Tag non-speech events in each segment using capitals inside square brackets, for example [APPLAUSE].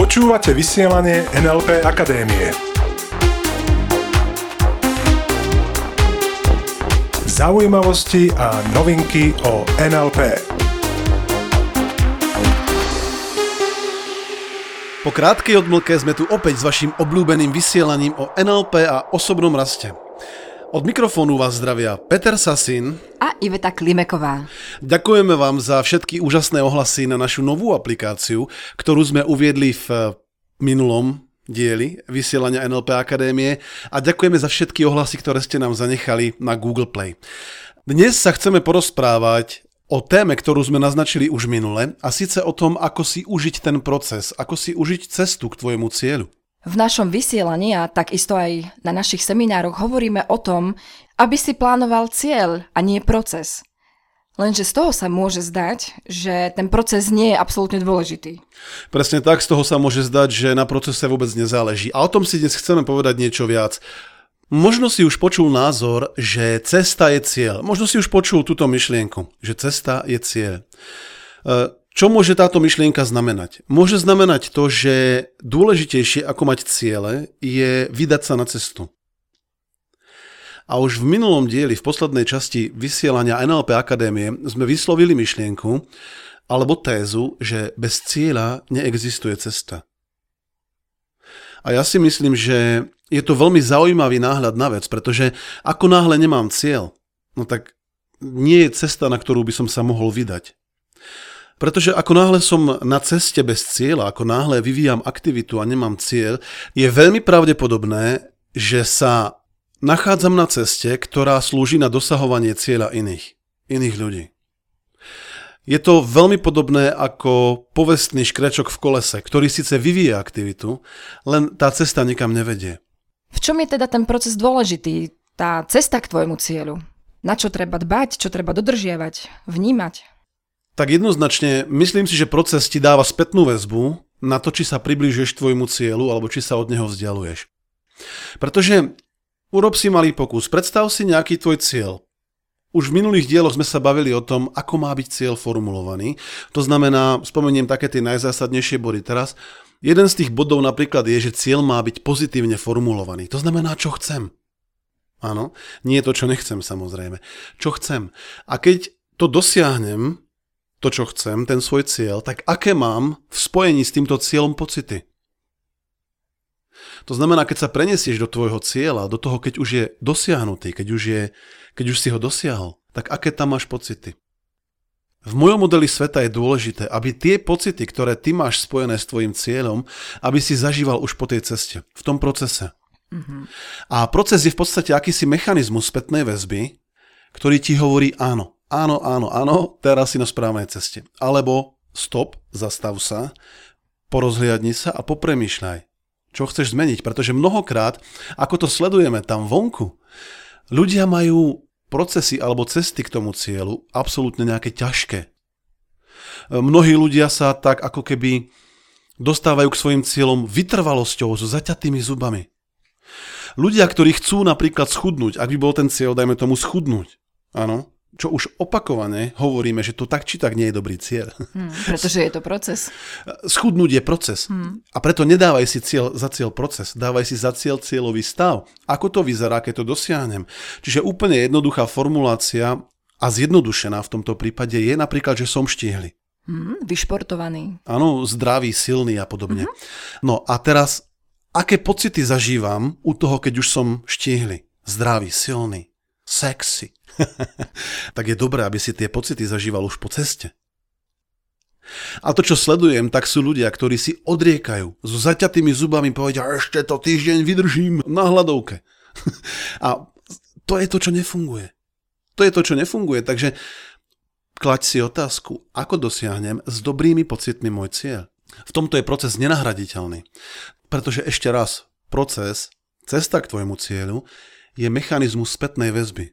Počúvate vysielanie NLP Akadémie. Zaujímavosti a novinky o NLP. Po krátkej odmlke sme tu opäť s vašim obľúbeným vysielaním o NLP a osobnom raste. Od mikrofónu vás zdravia Peter Sasin a Iveta Klimeková. Ďakujeme vám za všetky úžasné ohlasy na našu novú aplikáciu, ktorú sme uviedli v minulom dieli vysielania NLP Akadémie a ďakujeme za všetky ohlasy, ktoré ste nám zanechali na Google Play. Dnes sa chceme porozprávať o téme, ktorú sme naznačili už minule, a síce o tom, ako si užiť ten proces, ako si užiť cestu k tvojemu cieľu. V našom vysielaní a takisto aj na našich seminároch hovoríme o tom, aby si plánoval cieľ a nie proces. Lenže z toho sa môže zdať, že ten proces nie je absolútne dôležitý. Presne tak, z toho sa môže zdať, že na procese vôbec nezáleží. A o tom si dnes chceme povedať niečo viac. Možno si už počul názor, že cesta je cieľ. Možno si už počul túto myšlienku, že cesta je cieľ. Čo môže táto myšlienka znamenať? Môže znamenať to, že dôležitejšie ako mať ciele je vydať sa na cestu. A už v minulom dieli, v poslednej časti vysielania NLP Akadémie sme vyslovili myšlienku alebo tézu, že bez cieľa neexistuje cesta. A ja si myslím, že je to veľmi zaujímavý náhľad na vec, pretože ako náhle nemám cieľ, no tak nie je cesta, na ktorú by som sa mohol vydať. Pretože ako náhle som na ceste bez cieľa, ako náhle vyvíjam aktivitu a nemám cieľ, je veľmi pravdepodobné, že sa nachádzam na ceste, ktorá slúži na dosahovanie cieľa iných, iných ľudí. Je to veľmi podobné ako povestný škrečok v kolese, ktorý síce vyvíja aktivitu, len tá cesta nikam nevedie. V čom je teda ten proces dôležitý, tá cesta k tvojmu cieľu? Na čo treba dbať, čo treba dodržiavať, vnímať? Tak jednoznačne, myslím si, že proces ti dáva spätnú väzbu na to, či sa približuješ tvojmu cieľu alebo či sa od neho vzdialuješ. Pretože urob si malý pokus, predstav si nejaký tvoj cieľ. Už v minulých dieloch sme sa bavili o tom, ako má byť cieľ formulovaný. To znamená, spomeniem také tie najzásadnejšie body teraz, Jeden z tých bodov napríklad je, že cieľ má byť pozitívne formulovaný. To znamená, čo chcem. Áno, nie je to, čo nechcem samozrejme. Čo chcem. A keď to dosiahnem, to, čo chcem, ten svoj cieľ, tak aké mám v spojení s týmto cieľom pocity? To znamená, keď sa prenesieš do tvojho cieľa, do toho, keď už je dosiahnutý, keď už, je, keď už si ho dosiahol, tak aké tam máš pocity? V mojom modeli sveta je dôležité, aby tie pocity, ktoré ty máš spojené s tvojim cieľom, aby si zažíval už po tej ceste, v tom procese. Mm-hmm. A proces je v podstate akýsi mechanizmus spätnej väzby, ktorý ti hovorí áno, áno, áno, áno, teraz si na správnej ceste. Alebo stop, zastav sa, porozhliadni sa a popremýšľaj, čo chceš zmeniť, pretože mnohokrát, ako to sledujeme tam vonku, ľudia majú procesy alebo cesty k tomu cieľu absolútne nejaké ťažké. Mnohí ľudia sa tak ako keby dostávajú k svojim cieľom vytrvalosťou, so zaťatými zubami. Ľudia, ktorí chcú napríklad schudnúť, ak by bol ten cieľ, dajme tomu schudnúť, áno, čo už opakovane hovoríme, že to tak či tak nie je dobrý cieľ. Hmm, pretože je to proces. Schudnúť je proces. Hmm. A preto nedávaj si cieľ za cieľ proces, dávaj si za cieľ cieľový stav. Ako to vyzerá, keď to dosiahnem. Čiže úplne jednoduchá formulácia a zjednodušená v tomto prípade je napríklad, že som štihli. Hmm, vyšportovaný. Áno, zdravý, silný a podobne. Hmm. No a teraz, aké pocity zažívam u toho, keď už som štihli? Zdravý, silný, sexy, [LAUGHS] tak je dobré, aby si tie pocity zažíval už po ceste. A to, čo sledujem, tak sú ľudia, ktorí si odriekajú. So zaťatými zubami povedia, ešte to týždeň vydržím na hladovke. [LAUGHS] A to je to, čo nefunguje. To je to, čo nefunguje. Takže klaď si otázku, ako dosiahnem s dobrými pocitmi môj cieľ. V tomto je proces nenahraditeľný. Pretože ešte raz, proces, cesta k tvojmu cieľu je mechanizmus spätnej väzby.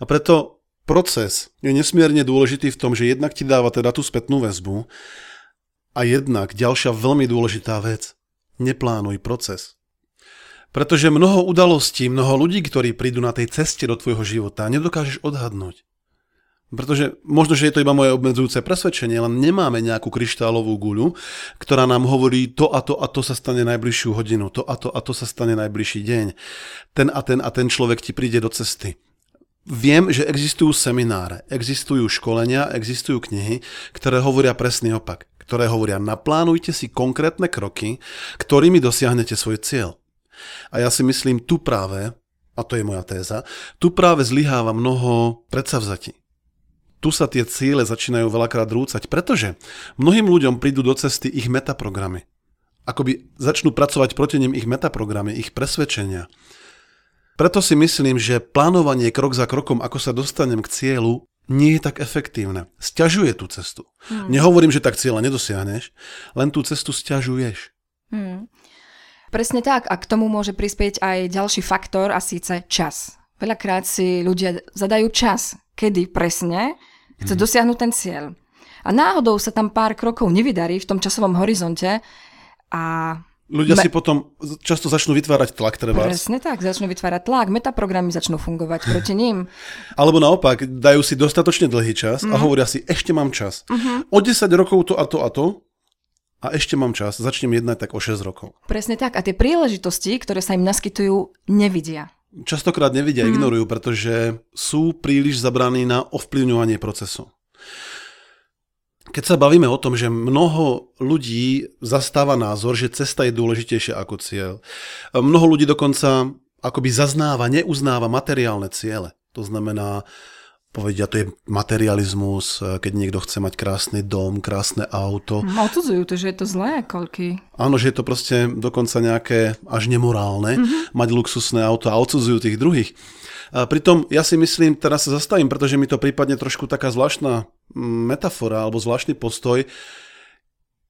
A preto proces je nesmierne dôležitý v tom, že jednak ti dáva teda tú spätnú väzbu a jednak ďalšia veľmi dôležitá vec. Neplánuj proces. Pretože mnoho udalostí, mnoho ľudí, ktorí prídu na tej ceste do tvojho života, nedokážeš odhadnúť. Pretože možno, že je to iba moje obmedzujúce presvedčenie, len nemáme nejakú kryštálovú guľu, ktorá nám hovorí to a to a to sa stane najbližšiu hodinu, to a to a to sa stane najbližší deň. Ten a ten a ten človek ti príde do cesty. Viem, že existujú semináre, existujú školenia, existujú knihy, ktoré hovoria presný opak. Ktoré hovoria, naplánujte si konkrétne kroky, ktorými dosiahnete svoj cieľ. A ja si myslím, tu práve, a to je moja téza, tu práve zlyháva mnoho predsavzatí tu sa tie ciele začínajú veľakrát rúcať, pretože mnohým ľuďom prídu do cesty ich metaprogramy. Akoby začnú pracovať proti nim ich metaprogramy, ich presvedčenia. Preto si myslím, že plánovanie krok za krokom, ako sa dostanem k cieľu, nie je tak efektívne. Sťažuje tú cestu. Hmm. Nehovorím, že tak cieľa nedosiahneš, len tú cestu sťažuješ. Hmm. Presne tak a k tomu môže prispieť aj ďalší faktor a síce čas. Veľakrát si ľudia zadajú čas, kedy presne chce mm. dosiahnuť ten cieľ. A náhodou sa tam pár krokov nevydarí v tom časovom horizonte a Ľudia Me- si potom často začnú vytvárať tlak, treba. Presne tak, začnú vytvárať tlak, metaprogramy začnú fungovať proti ním. Alebo naopak, dajú si dostatočne dlhý čas mm. a mhm. hovoria si, ešte mám čas. Mm-hmm. O 10 rokov to a to a to a ešte mám čas, začnem jednať tak o 6 rokov. Presne tak a tie príležitosti, ktoré sa im naskytujú, nevidia. Častokrát nevidia, hmm. ignorujú, pretože sú príliš zabraní na ovplyvňovanie procesu. Keď sa bavíme o tom, že mnoho ľudí zastáva názor, že cesta je dôležitejšia ako cieľ, mnoho ľudí dokonca akoby zaznáva, neuznáva materiálne ciele. To znamená, povedia, to je materializmus, keď niekto chce mať krásny dom, krásne auto. No, odsudzujú to, že je to zlé, koľky. Áno, že je to proste dokonca nejaké až nemorálne mm-hmm. mať luxusné auto a odsudzujú tých druhých. Pritom ja si myslím, teraz sa zastavím, pretože mi to prípadne trošku taká zvláštna metafora alebo zvláštny postoj,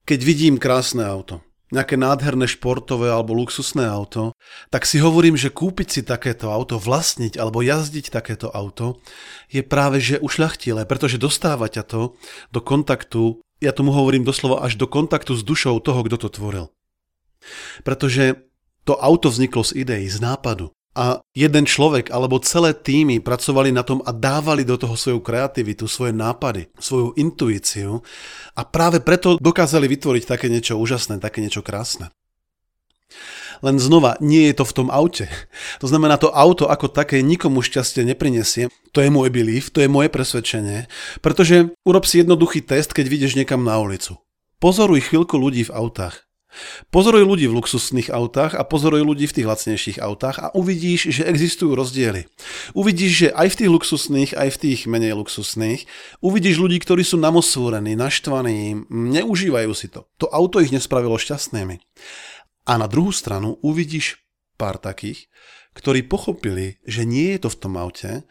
keď vidím krásne auto nejaké nádherné športové alebo luxusné auto, tak si hovorím, že kúpiť si takéto auto, vlastniť alebo jazdiť takéto auto je práve že ušľachtilé, pretože dostáva ťa to do kontaktu, ja tomu hovorím doslova až do kontaktu s dušou toho, kto to tvoril. Pretože to auto vzniklo z ideí, z nápadu a jeden človek alebo celé týmy pracovali na tom a dávali do toho svoju kreativitu, svoje nápady, svoju intuíciu a práve preto dokázali vytvoriť také niečo úžasné, také niečo krásne. Len znova, nie je to v tom aute. To znamená, to auto ako také nikomu šťastie neprinesie. To je môj belief, to je moje presvedčenie. Pretože urob si jednoduchý test, keď vidieš niekam na ulicu. Pozoruj chvíľku ľudí v autách. Pozoruj ľudí v luxusných autách a pozoruj ľudí v tých lacnejších autách a uvidíš, že existujú rozdiely. Uvidíš, že aj v tých luxusných, aj v tých menej luxusných, uvidíš ľudí, ktorí sú namosúrení, naštvaní, neužívajú si to. To auto ich nespravilo šťastnými. A na druhú stranu uvidíš pár takých, ktorí pochopili, že nie je to v tom aute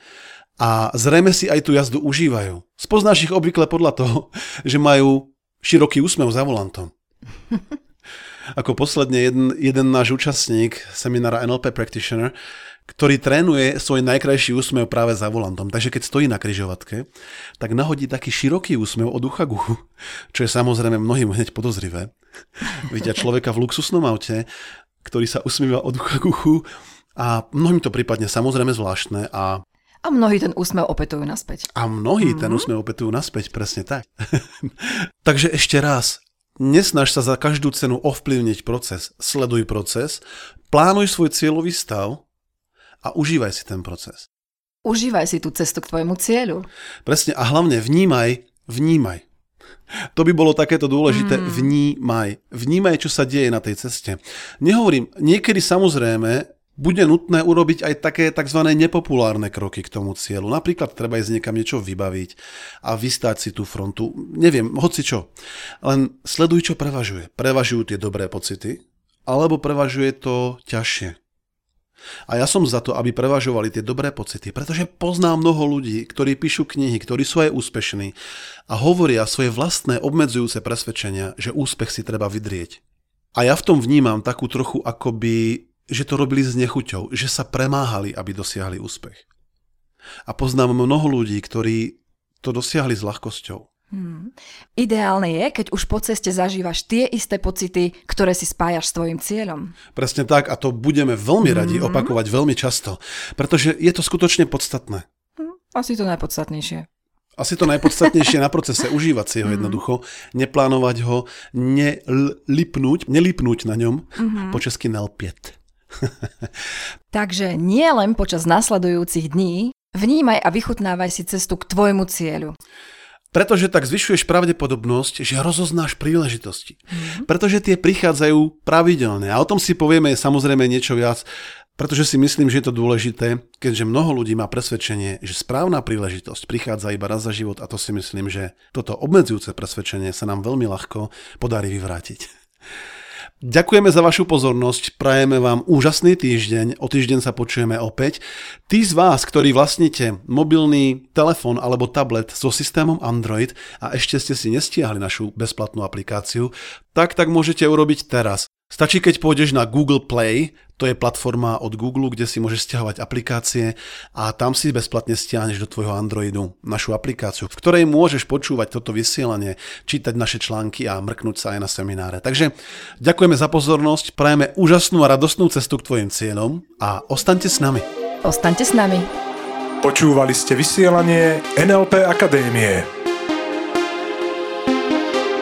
a zrejme si aj tú jazdu užívajú. Spoznáš ich obvykle podľa toho, že majú široký úsmev za volantom. [LAUGHS] ako posledne jeden, jeden náš účastník seminára NLP Practitioner, ktorý trénuje svoj najkrajší úsmev práve za volantom. Takže keď stojí na kryžovatke, tak nahodí taký široký úsmev od ucha k uchu, čo je samozrejme mnohým hneď podozrivé. Vidia človeka v luxusnom aute, ktorý sa usmieva od ucha k uchu a mnohým to prípadne samozrejme zvláštne a a mnohí ten úsmev opetujú naspäť. A mnohí mm-hmm. ten úsmev opetujú naspäť, presne tak. [LAUGHS] Takže ešte raz, Nesnaž sa za každú cenu ovplyvniť proces. Sleduj proces, plánuj svoj cieľový stav a užívaj si ten proces. Užívaj si tú cestu k tvojmu cieľu. Presne a hlavne vnímaj, vnímaj. To by bolo takéto dôležité. Mm. Vnímaj. Vnímaj, čo sa deje na tej ceste. Nehovorím, niekedy samozrejme bude nutné urobiť aj také tzv. nepopulárne kroky k tomu cieľu. Napríklad treba ísť niekam niečo vybaviť a vystať si tú frontu. Neviem, hoci čo. Len sleduj, čo prevažuje. Prevažujú tie dobré pocity, alebo prevažuje to ťažšie. A ja som za to, aby prevažovali tie dobré pocity, pretože poznám mnoho ľudí, ktorí píšu knihy, ktorí sú aj úspešní a hovoria svoje vlastné obmedzujúce presvedčenia, že úspech si treba vydrieť. A ja v tom vnímam takú trochu akoby že to robili s nechuťou, že sa premáhali, aby dosiahli úspech. A poznám mnoho ľudí, ktorí to dosiahli s ľahkosťou. Hmm. Ideálne je, keď už po ceste zažívaš tie isté pocity, ktoré si spájaš s tvojim cieľom. Presne tak a to budeme veľmi radi hmm. opakovať veľmi často, pretože je to skutočne podstatné. Hmm, asi to najpodstatnejšie. Asi to najpodstatnejšie na procese, [LAUGHS] užívať si ho Mhm. jednoducho, neplánovať ho, nelipnúť, nelipnúť na ňom, Mhm. po česky nelpiet. [LAUGHS] Takže nie len počas nasledujúcich dní, vnímaj a vychutnávaj si cestu k tvojmu cieľu. Pretože tak zvyšuješ pravdepodobnosť, že rozoznáš príležitosti. Pretože tie prichádzajú pravidelne. A o tom si povieme samozrejme niečo viac, pretože si myslím, že je to dôležité, keďže mnoho ľudí má presvedčenie, že správna príležitosť prichádza iba raz za život a to si myslím, že toto obmedzujúce presvedčenie sa nám veľmi ľahko podarí vyvrátiť. Ďakujeme za vašu pozornosť, prajeme vám úžasný týždeň, o týždeň sa počujeme opäť. Tí z vás, ktorí vlastnite mobilný telefón alebo tablet so systémom Android a ešte ste si nestiahli našu bezplatnú aplikáciu, tak tak môžete urobiť teraz. Stačí, keď pôjdeš na Google Play, to je platforma od Google, kde si môžeš stiahovať aplikácie a tam si bezplatne stiahneš do tvojho Androidu našu aplikáciu, v ktorej môžeš počúvať toto vysielanie, čítať naše články a mrknúť sa aj na semináre. Takže ďakujeme za pozornosť, prajeme úžasnú a radostnú cestu k tvojim cieľom a ostaňte s nami. Ostaňte s nami. Počúvali ste vysielanie NLP Akadémie.